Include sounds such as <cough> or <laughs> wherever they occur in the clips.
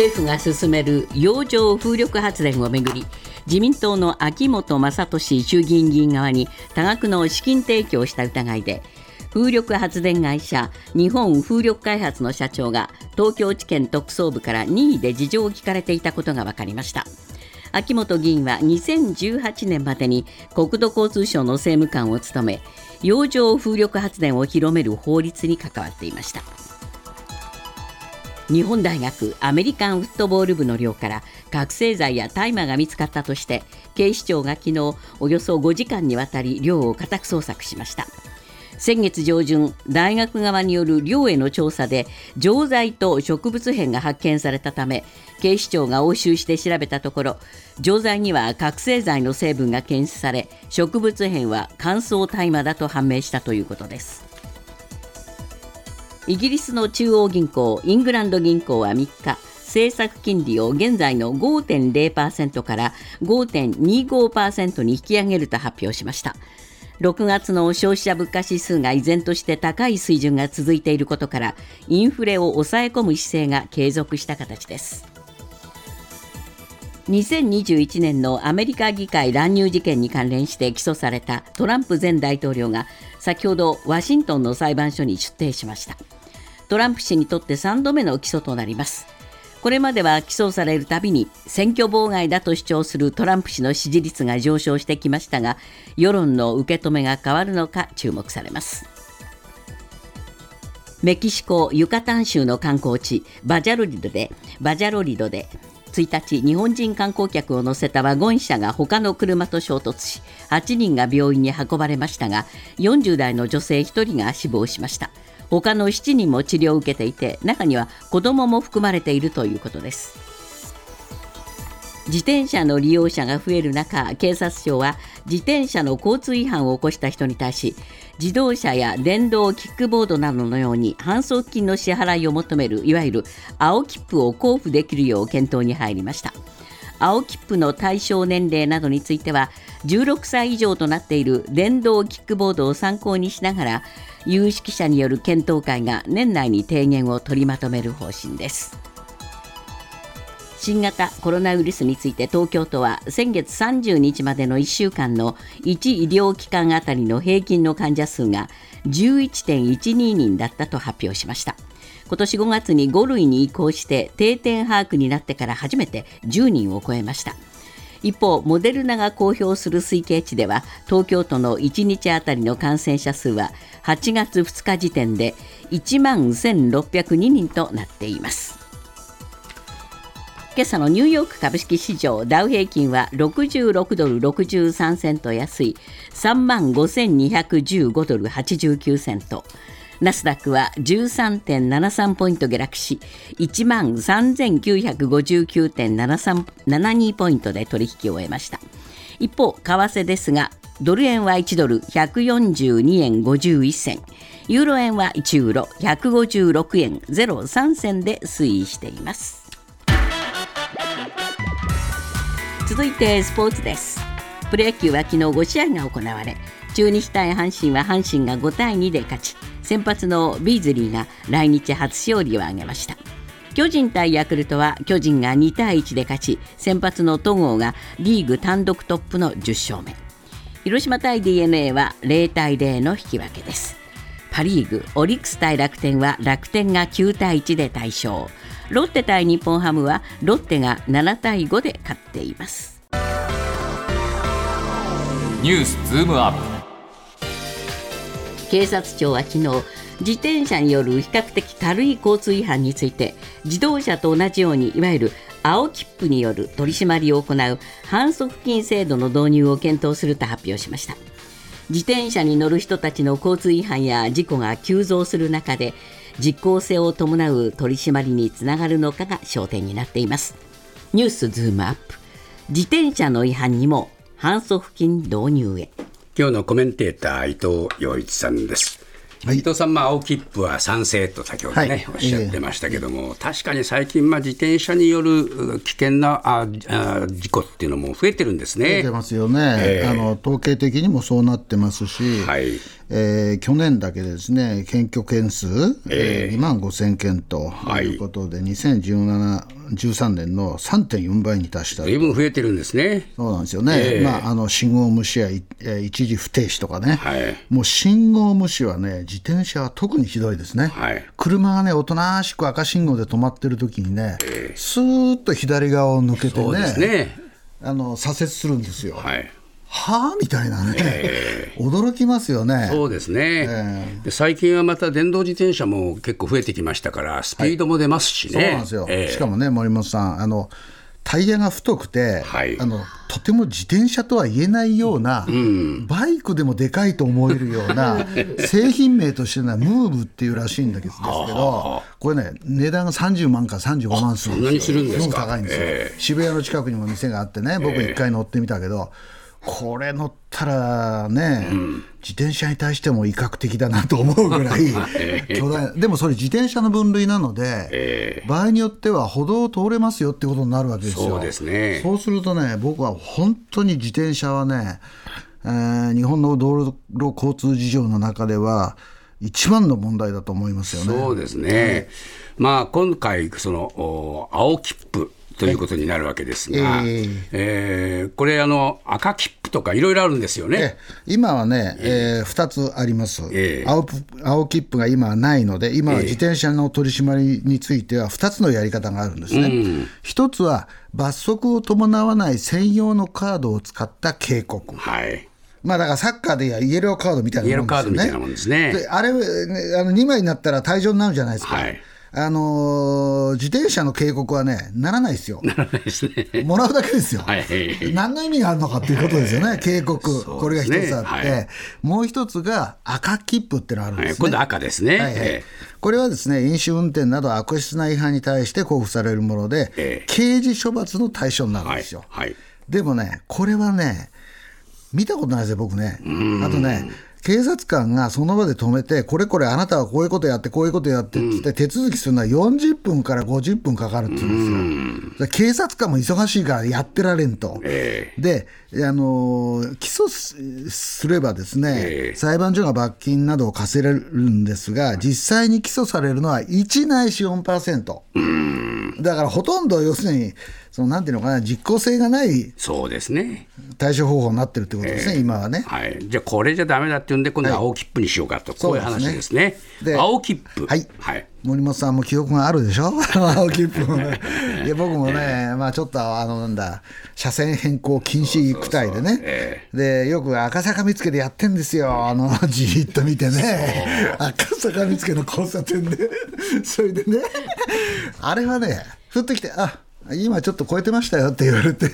政府が進める洋上風力発電をめぐり自民党の秋本真利衆議院議員側に多額の資金提供した疑いで風力発電会社日本風力開発の社長が東京地検特捜部から任意で事情を聞かれていたことが分かりました。秋本議員は2018年までに国土交通省の政務官を務め洋上風力発電を広める法律に関わっていました。日本大学アメリカンフットボール部の寮から覚醒剤や大麻が見つかったとして警視庁が昨日およそ5時間にわたり寮を家宅捜索しました。先月上旬大学側による寮への調査で錠剤と植物片が発見されたため警視庁が押収して調べたところ錠剤には覚醒剤の成分が検出され植物片は乾燥大麻だと判明したということです。イギリスの中央銀行イングランド銀行は3日政策金利を現在の5.0%から5.25%に引き上げると発表しました。6月の消費者物価指数が依然として高い水準が続いていることからインフレを抑え込む姿勢が継続した形です。2021年のアメリカ議会乱入事件に関連して起訴されたトランプ前大統領が先ほどワシントンの裁判所に出廷しました。トランプ氏にとって3度目の起訴となります。これまでは起訴されるたびに選挙妨害だと主張するトランプ氏の支持率が上昇してきましたが世論の受け止めが変わるのか注目されます。メキシコユカタン州の観光地バジャロリドでバジャロリドで1日日本人観光客を乗せたワゴン車が他の車と衝突し8人が病院に運ばれましたが40代の女性1人が死亡しました。他の7人も治療を受けていて中には子どもも含まれているということです。自転車の利用者が増える中警察庁は自転車の交通違反を起こした人に対し自動車や電動キックボードなどのように反則金の支払いを求めるいわゆる青切符を交付できるよう検討に入りました。青切符の対象年齢などについては16歳以上となっている電動キックボードを参考にしながら有識者による検討会が年内に提言を取りまとめる方針です。新型コロナウイルスについて東京都は先月30日までの1週間の1医療機関あたりの平均の患者数が11.12人だったと発表しました。今年5月に5類に移行して定点把握になってから初めて10人を超えました。一方モデルナが公表する推計値では東京都の1日あたりの感染者数は8月2日時点で1万1602人となっています。今朝のニューヨーク株式市場ダウ平均は66ドル63セント安い3万5215ドル89セント。ナスダックは13.73ポイント下落し1万3959.72ポイントで取引を終えました。一方為替ですがドル円は1ドル142円51銭。ユーロ円は1ユーロ156円03銭で推移しています。続いてスポーツです。プロ野球は昨日5試合が行われ中日対阪神は阪神が5対2で勝ち先発のビーズリーが来日初勝利を挙げました。巨人対ヤクルトは巨人が2対1で勝ち先発の戸郷がリーグ単独トップの10勝目。広島対 d n a は0対0の引き分けです。パ・リーグオリックス対楽天は楽天が9対1で大勝。ロッテ対日本ハムはロッテが7対5で勝っています。ニュースズームアップ。警察庁は昨日自転車による比較的軽い交通違反について自動車と同じようにいわゆる青切符による取り締まりを行う反則金制度の導入を検討すると発表しました。自転車に乗る人たちの交通違反や事故が急増する中で実効性を伴う取り締まりにつながるのかが焦点になっています。ニュースズームアップ。自転車の違反にも反則金導入へ。今日のコメンテーター伊藤洋一さんです。はい、伊藤さん、まあ、青切符は賛成と先ほどね、はい、おっしゃってましたけども、えー、確かに最近、まあ、自転車による危険なああ事故っていうのも増えてるんですね。増えてますよね、えー、あの統計的にもそうなってますし、はいえー去年だけでですね検挙件数、えー2万5000件ということで、2017、13年の3.4倍に達した随分増えてるんですね。そうなんですよね、ええ。まあ、あの信号無視やいえー一時不停止とかね、はい。もう信号無視はね、自転車は特にひどいですね、はい。車がね、おとなしく赤信号で止まってる時にね、スーッと左側を抜けてね、ね。あの左折するんですよ。はい。はあ？みたいなね、驚きますよね。そうですね、で最近はまた電動自転車も結構増えてきましたから、スピードも出ますしね、そうなんですよ、ええ。しかもね、森本さん、あのタイヤが太くて、はい。あの、とても自転車とは言えないような、バイクでもでかいと思えるような、<laughs> 製品名としてのはムーブっていうらしいんだけど、これね、値段が30万から35万するんですよ。するんですか？ごく高いんですよ、え渋谷の近くにも店があってね、僕、一回乗ってみたけど、これ乗ったらね、自転車に対しても威嚇的だなと思うぐらい <laughs> 巨大でもそれ自転車の分類なので、場合によっては歩道を通れますよってことになるわけですよ。そうですね。そうするとね僕は本当に自転車はね、えー日本の道路交通事情の中では一番の問題だと思いますよね。そうですね、まあ、今回、そのお青切符ということになるわけですが、ええーこれあの、赤切符とかいろいろあるんですよね。え今はね、えー、2つあります、ええ青ぷ青切符が今はないので、今は自転車の取り締まりについては2つのやり方があるんですね。一つは罰則を伴わない専用のカードを使った警告。はいまあだからサッカーでやイエローカードみたいなもんですよね。イエローカードみたいなもんですねであれ、ねあの2枚になったら退場になるじゃないですか。はいあのー自転車の警告はね、ならないですよ。ならないですね。もらうだけですよ。はい何の意味があるのかっていうことですよね、<laughs> 警告、そうこれが一つあって、はいもう一つが赤切符ってのがあるんですね。はい今度赤ですね。はいはいえこれはですね飲酒運転など悪質な違反に対して交付されるもので、ええ刑事処罰の対象になるんですよ。はいでもね、これはね、見たことないですよ、僕ね。あとね、警察官がその場で止めて、これこれあなたはこういうことやって、こういうことやってって言って、手続きするのは40分から50分かかるって言うんですよ。で警察官も忙しいからやってられんと。えで、あのー起訴すすればですね、ええ裁判所が罰金などを課せれるんですが、実際に起訴されるのは1ないし4%。だからほとんど要するに、そのなんていうのかな、実効性がないそうですね。対処方法になってるってことですね、今はね。はい、じゃあ、これじゃだめだっていうんで、今度は青切符にしようかと、こういう話ですね。で青切符、はい。はい、森本さんも記憶があるでしょ、<laughs> 青切符もね。<laughs> いや、僕もね、まあ、ちょっと、あの、なんだ、車線変更禁止区帯でね、えで、よく赤坂見附でやってんですよ、あの、<laughs> じーっと見てね、赤坂見附の交差点で、それでね、あれはね、降ってきて、あ今ちょっと超えてましたよって言われて、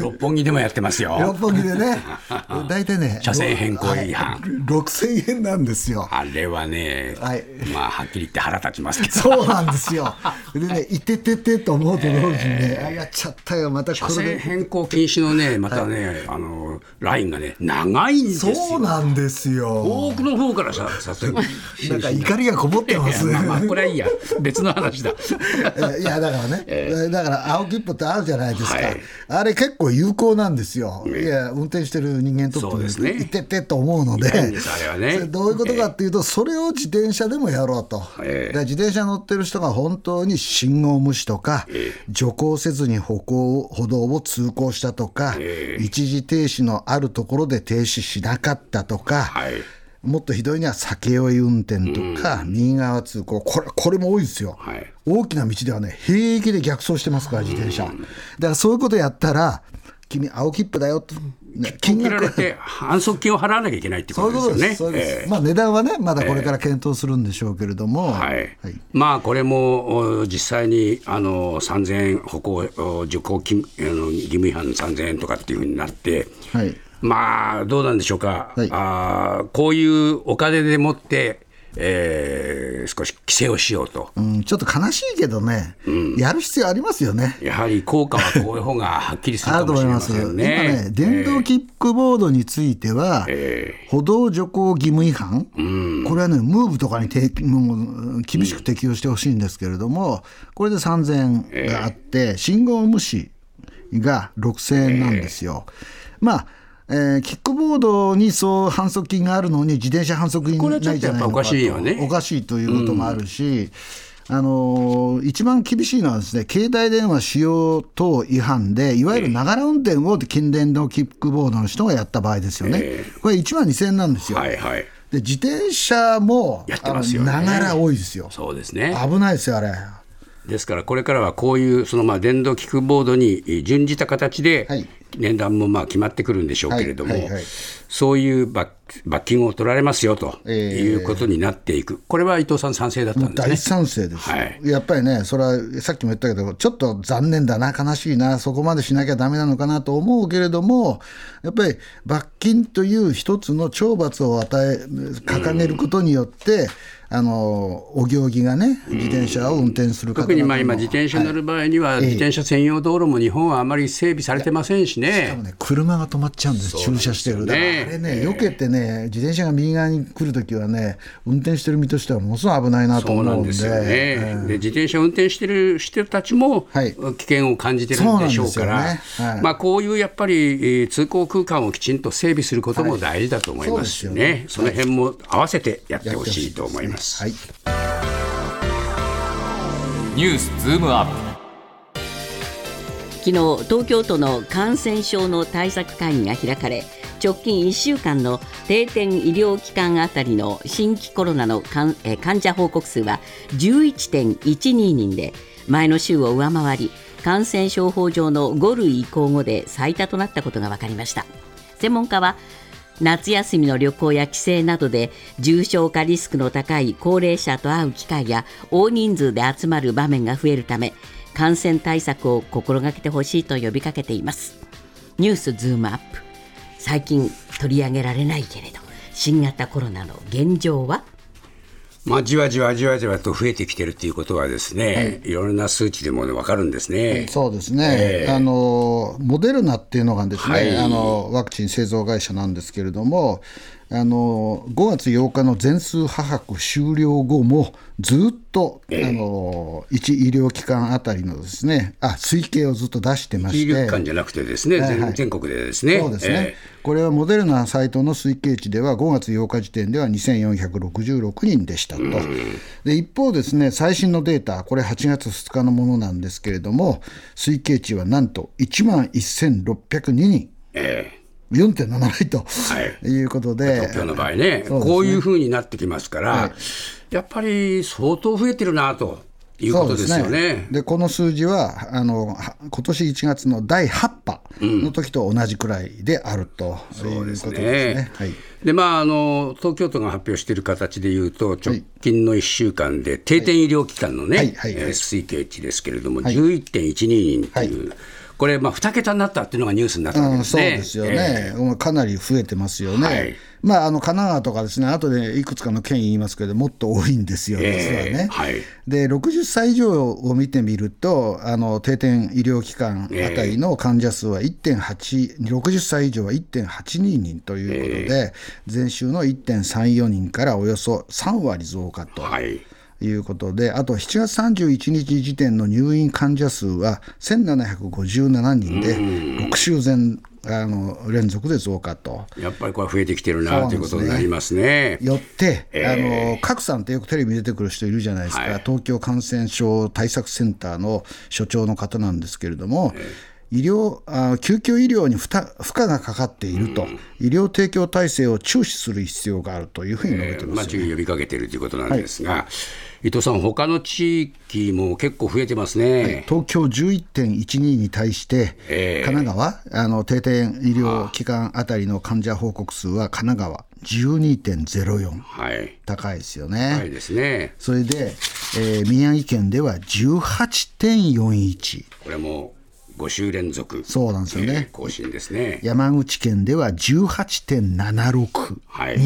六本木でもやってますよ。六本木でね、<laughs> 大体ね、車線変更違反はい6000円なんですよ。あれはね、はいまあ、はっきり言って腹立ちますけど。そうなんですよ。<laughs> でね、いてててと思うと同時にね、あやっちゃったよ、またこ車線。変更禁止のね、またね、あのラインがね、長いんですよ。そうなんですよ。遠くの方からさ、さすがなんか怒りがこもってます。まあまあ、これはいいや、別の話だ。<laughs> いやだからね、だから青切符ってあるじゃないですか、はい。あれ結構有効なんですよ、いや運転してる人間にとってね。いててと思うので。ね。<laughs> どういうことかっていうと、それを自転車でもやろうと、ええ。だから自転車乗ってる人が本当に信号無視とか、徐行せずに歩行歩道を通行したとか、ええ。一時停止のあるところで停止しなかったとか。はい。もっとひどいには酒酔い運転とか、右側通行、これこれも多いですよ、はい。大きな道ではね、平気で逆走してますから、自転車。だからそういうことやったら、君、青切符だよと、ね金額。切られて、反則金を払わなきゃいけないってことです、よね。まあ、値段はね、まだこれから検討するんでしょうけれども、はい。まあこれもお実際にあの3000円歩行お受講金あの義務違反3000円とかっていうふうになって、はいまあどうなんでしょうか、はい。あーこういうお金でもって、えー少し規制をしようと、うん、ちょっと悲しいけどね、やる必要ありますよね。やはり効果はこういう方がはっきりするかもと思います。しれませんね。今ね、電動キックボードについては、え歩道徐行義務違反、これはね、ムーブとかにてもう厳しく適用してほしいんですけれども、これで3000円があって、信号無視が6000円なんですよ。まあえーキックボードにそう反則金があるのに、自転車反則金ないじゃないのかおかしいよねおかしいということもあるし、あのー一番厳しいのはですね、携帯電話使用等違反で、いわゆるながら運転を近隣のキックボードの人がやった場合ですよね、えこれ1万2000円なんですよ。はいはい。で自転車もやってますよながら多いですよ。そうですね。危ないですよ、あれ。ですからこれからはこういうそのまあ電動キックボードにえー準じた形ではい値段もまあ決まってくるんでしょうけれども、はいはいはい。そういう罰罰金を取られますよとええ。いうことになっていく、これは伊藤さん、賛成だったんです大ね。賛成です。よ、はい。やっぱりね、それはさっきも言ったけど、ちょっと残念だな、悲しいな、そこまでしなきゃだめなのかなと思うけれども、やっぱり罰金という一つの懲罰を与え、掲げることによって、あのお行儀がね、自転車を運転する方特にまあ今、自転車に乗る場合には、自転車専用道路も日本はあまり整備されてませんししかねも。ね、車が止まっちゃうんです、駐車してる、だから。あれね、避けてね、自転車が右側に来るときはね、運転してる身としてはものすごい危ないなとそう思うんで、なんですよね、ええで自転車運転してる人たちもはい。危険を感じてるんでしょうから、まあ、こういうやっぱりえー通行空間をきちんと整備することも大事だと思いますしはいね、そね。その辺も合わせてやってほしいと思います。はい。ニュースズームアップ。昨日東京都の感染症の対策会議が開かれ直近1週間の定点医療機関あたりの新規コロナの患者報告数は11.12人で前の週を上回り感染症法上の5類移行後で最多となったことが分かりました。専門家は夏休みの旅行や帰省などで重症化リスクの高い高齢者と会う機会や大人数で集まる場面が増えるため感染対策を心がけてほしいと呼びかけています。ニュースズームアップ。最近取り上げられないけれど新型コロナの現状は？まあ、じわじわじわじわと増えてきてるということはですね、い、ろんな数値でも、ね、分かるんですね。そうですね、ええ。あのモデルナっていうのがですね、はい。あのワクチン製造会社なんですけれども、あの5月8日の全数把握終了後も、ずっと、あの1医療機関あたりのですねあ推計をずっと出してま医して。療機関じゃなくてですね、はいはい。全全国でですね。そうですね、えこれはモデルナサイトの推計値では、5月8日時点では2466人でしたと、で一方ですね、最新のデータ、これ8月2日のものなんですけれども、推計値はなんと1万1602人。ええ4.7倍と、はい。い、うことで、東京の場合ね、ね。こういうふうになってきますから、やっぱり相当増えてるなということですよね。でこの数字はあのは今年1月の第8波の時と同じくらいであるということですね。ね。はい。でまあ、あの東京都が発表している形でいうと、直近の1週間で定点医療機関のね、推計値ですけれども、11.12人という、これ、まあ、2桁になったっていうのがニュースになったわけうん、そうですね。ですよね、もうかなり増えてますよね、はい。まあ、あの神奈川とかですね、後でいくつかの県言いますけど、もっと多いんですよ、実はええね。はい。で60歳以上を見てみると、あの定点医療機関あたりの患者数は1.8、60歳以上は1.82人ということで、前週の1.34人からおよそ3割増加と。はいいうことで、あと7月31日時点の入院患者数は1757人で、6週前あの連続で増加と。やっぱりこれ増えてきてるなということになりますね。よって、ええ。あの賀来さんってよくテレビに出てくる人いるじゃないですか、はい。東京感染症対策センターの所長の方なんですけれども、医療あ救急医療に負担負荷がかかっていると、医療提供体制を注視する必要があるというふうに述べてまあ、ますよ、注意を呼びかけているということなんですが、伊藤さん、他の地域も結構増えてますね。東京11.12に対して、ええ神奈川あの定点医療機関あたりの患者報告数は神奈川12.04はい、高いですよね。はいですね。それで、えー宮城県では18.41これも5週連続、そうなんですよねえー更新ですね。山口県では18.76人、はい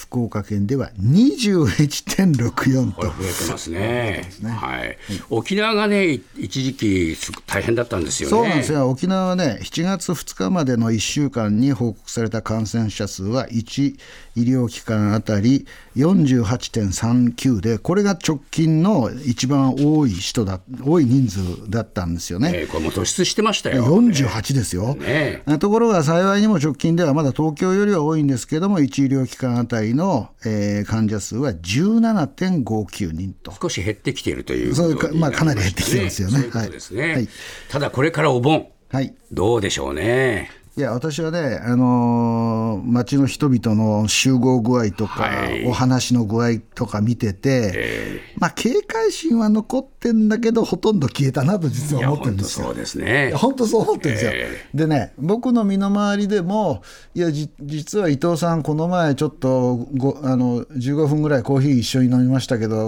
福岡県では21.64これ増えてますね。はい。沖縄がね、一時期大変だったんですよね。そうなんですよ。沖縄はね、7月2日までの1週間に報告された感染者数は1医療機関あたり48.39で、これが直近の一番多い人だ、多い人数だったんですよね。えー、これも突出してましたよ。48ですよ、ねところが幸いにも直近ではまだ東京よりは多いんですけども、1医療機関あたりの、えー患者数は17.59人と。少し減ってきているというそとにまあかなり減ってきてますよねそういうことですね。はいただこれからお盆、はいどうでしょうね。いや私はね、あのー町の人々の集合具合とか、はい。お話の具合とか見てて、まあ、警戒心は残ってんだけど、ほとんど消えたなと実は思ってるんですよそう。ですね。本当そう思ってるんですよ。えでね、僕の身の回りでも、いや、じ実は伊藤さん、この前、ちょっとごあの15分ぐらいコーヒー一緒に飲みましたけど、え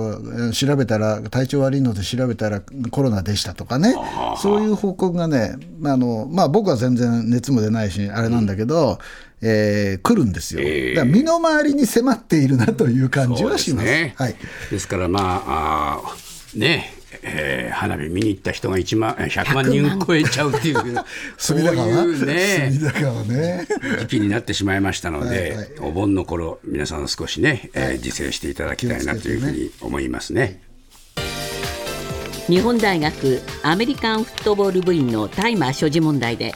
ー調べたら、体調悪いので調べたらコロナでしたとかね、そういう報告がね、あのまあ、僕は全然熱も出ないし、あれなんだけど、えー来るんですよ。ええだから身の回りに迫っているなという感じはします。ですねはいですからまああーねえー花火見に行った人が1万100万人超えちゃうっていう <laughs> そういうねね。時期になってしまいましたので、はいはい。お盆の頃皆さん少しね、えー自制していただきたいなというふうに思いますね。日本大学アメリカンフットボール部員の大麻所持問題で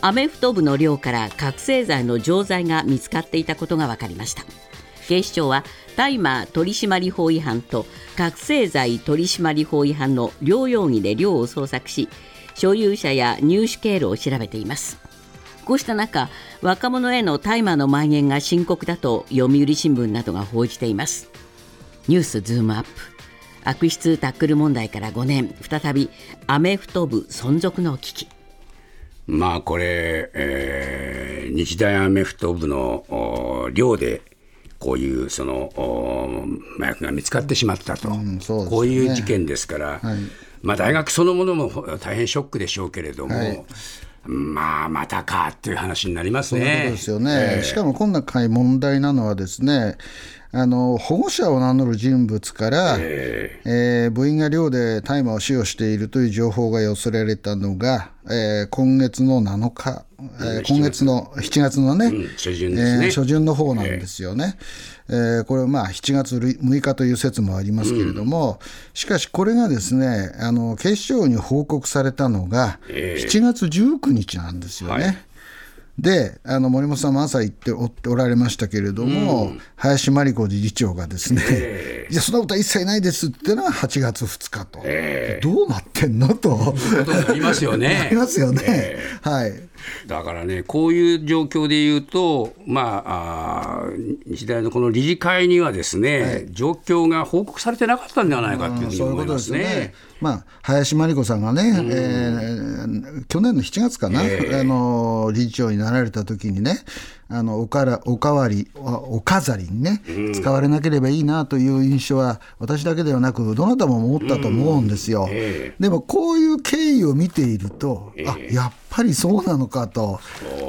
アメフト部の寮から覚醒剤の錠剤が見つかっていたことが分かりました警視庁は大麻取締法違反と覚醒剤取締法違反の両容疑で寮を捜索し所有者や入手経路を調べています。こうした中若者への大麻の蔓延が深刻だと読売新聞などが報じています。ニュースズームアップ。悪質タックル問題から5年。再びアメフト部存続の危機。まあこれ、えー日大アメフト部のお寮でこういうそのお麻薬が見つかってしまったと、うですね。こういう事件ですから、まあ、大学そのものも大変ショックでしょうけれども、はい。まあまたかっていう話になりますそう。ですよね、しかも今回問題なのはですねあの保護者を名乗る人物から、えー部員が寮で大麻を使用しているという情報が寄せられたのが、えー今月の7日、えー今月の7月のね、ん初旬ね。えー初旬の方なんですよね。えー。これはまあ7月6日という説もありますけれども、しかしこれがですねあの警視庁に報告されたのが7月19日なんですよね。はい。であの森本さんも朝言っておおられましたけれども、林真理子理事長がですね、<laughs> いや、そんなことは一切ないですっていうのは8月2日と、どうなってんのと、ことになりますよね。<laughs> ありますよね。はいだからね、こういう状況で言うと、まあ、あー日大のこの理事会にはですね、状況が報告されてなかったんではないかというふうにそういう思いまことですすよね。ね。。まあ、林真理子さんがね、えー去年の7月かな、あの理事長になられた時にね、あのおからおかわり、おお飾りにね、使われなければいいなという印象は、私だけではなく、どなたも思ったと思うんですよ。えでも、こういう経緯を見ていると、あやっぱりそうなのかと、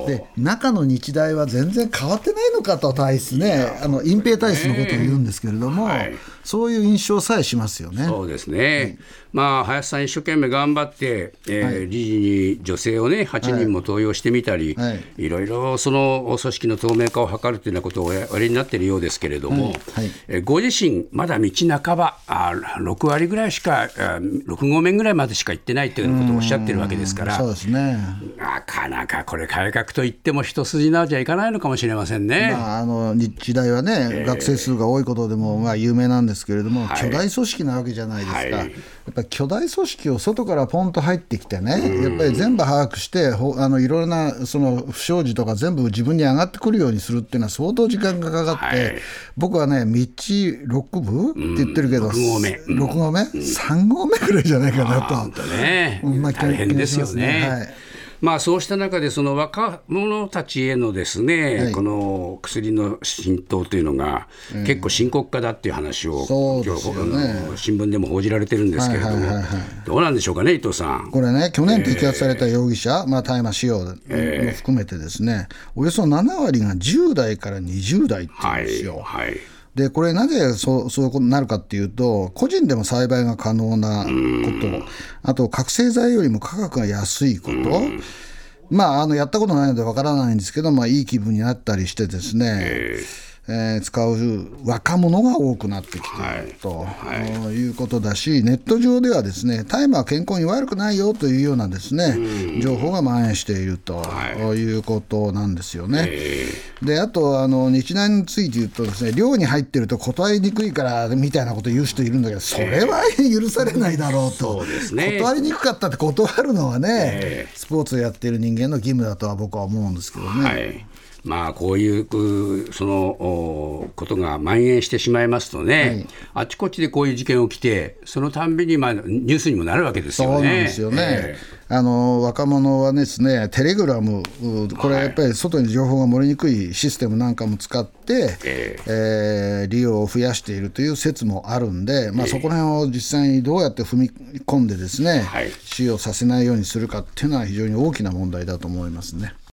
で中の日大は全然変わってないのかと、体質ね、あの隠蔽体質のことを言うんですけれども、はいそういう印象さえしますよね。そうですね、まあ、林さん、一生懸命頑張って、えー理事に女性をね、8人も登用してみたり、はい。い、ろいろその組織の透明化を図るというようなことをおやりになっているようですけれども、はい。はい。えーご自身、まだ道半ば、あ6割ぐらいしか、あ6合目ぐらいまでしか行ってないというようなことをおっしゃってるわけですからそう。ですね。なかなかこれ、改革といっても一筋縄じゃいかないのかもしれませんね。まあ、あの日大はね、学生数が多いことでもまあ有名なんですけれども、はい。巨大組織なわけじゃないですか、はい。やっぱり巨大組織を外からポンと入ってきてね、やっぱり全部把握して、ほあのいろいろなその不祥事とか全部自分に上がってくるようにするっていうのは相当時間がかかって、はい。僕はね、道6部って言ってるけど、六合目。うん6合目、3合目ぐらいじゃないかなと。ね、うんまあ大変ですよね。はいまあ、そうした中で、その若者たちへのですね、はい。この薬の浸透というのが、結構深刻化だっていう話を、そうですよね。今日新聞でも報じられてるんですけれども、どうなんでしょうかね、伊藤さん。これね、去年摘発された容疑者、まあ、大麻使用も含めてですね、およそ7割が10代から20代って言うんですよ。はい、はいでこれなぜそうそういうことになるかっていうと個人でも栽培が可能なこと。あと覚醒剤よりも価格が安いこと。まああのやったことないのでわからないんですけど、まあ、いい気分になったりしてですね、えー使う若者が多くなってきていると、い、うことだしネット上ではですね大麻は健康に悪くないよというようなですね情報が蔓延しているとい。うことなんですよね。であとあの日大について言うとですね寮に入ってると断りにくいからみたいなこと言う人いるんだけどそれは許されないだろうと、そうですね。断りにくかったって断るのはね、えスポーツをやっている人間の義務だとは僕は思うんですけどね。はいまあ、こういううそのおことが蔓延してしまいますとね、あちこちでこういう事件起きて、そのたんびに、まあ、ニュースにもなるわけですよね。そうなんですよね、えあの若者はですね、テレグラム、うこれやっぱり外に情報が漏れにくいシステムなんかも使って、ええ。ー利用を増やしているという説もあるんで、まあ、そこら辺を実際にどうやって踏み込んでですね、はい。使用させないようにするかっていうのは非常に大きな問題だと思いますね。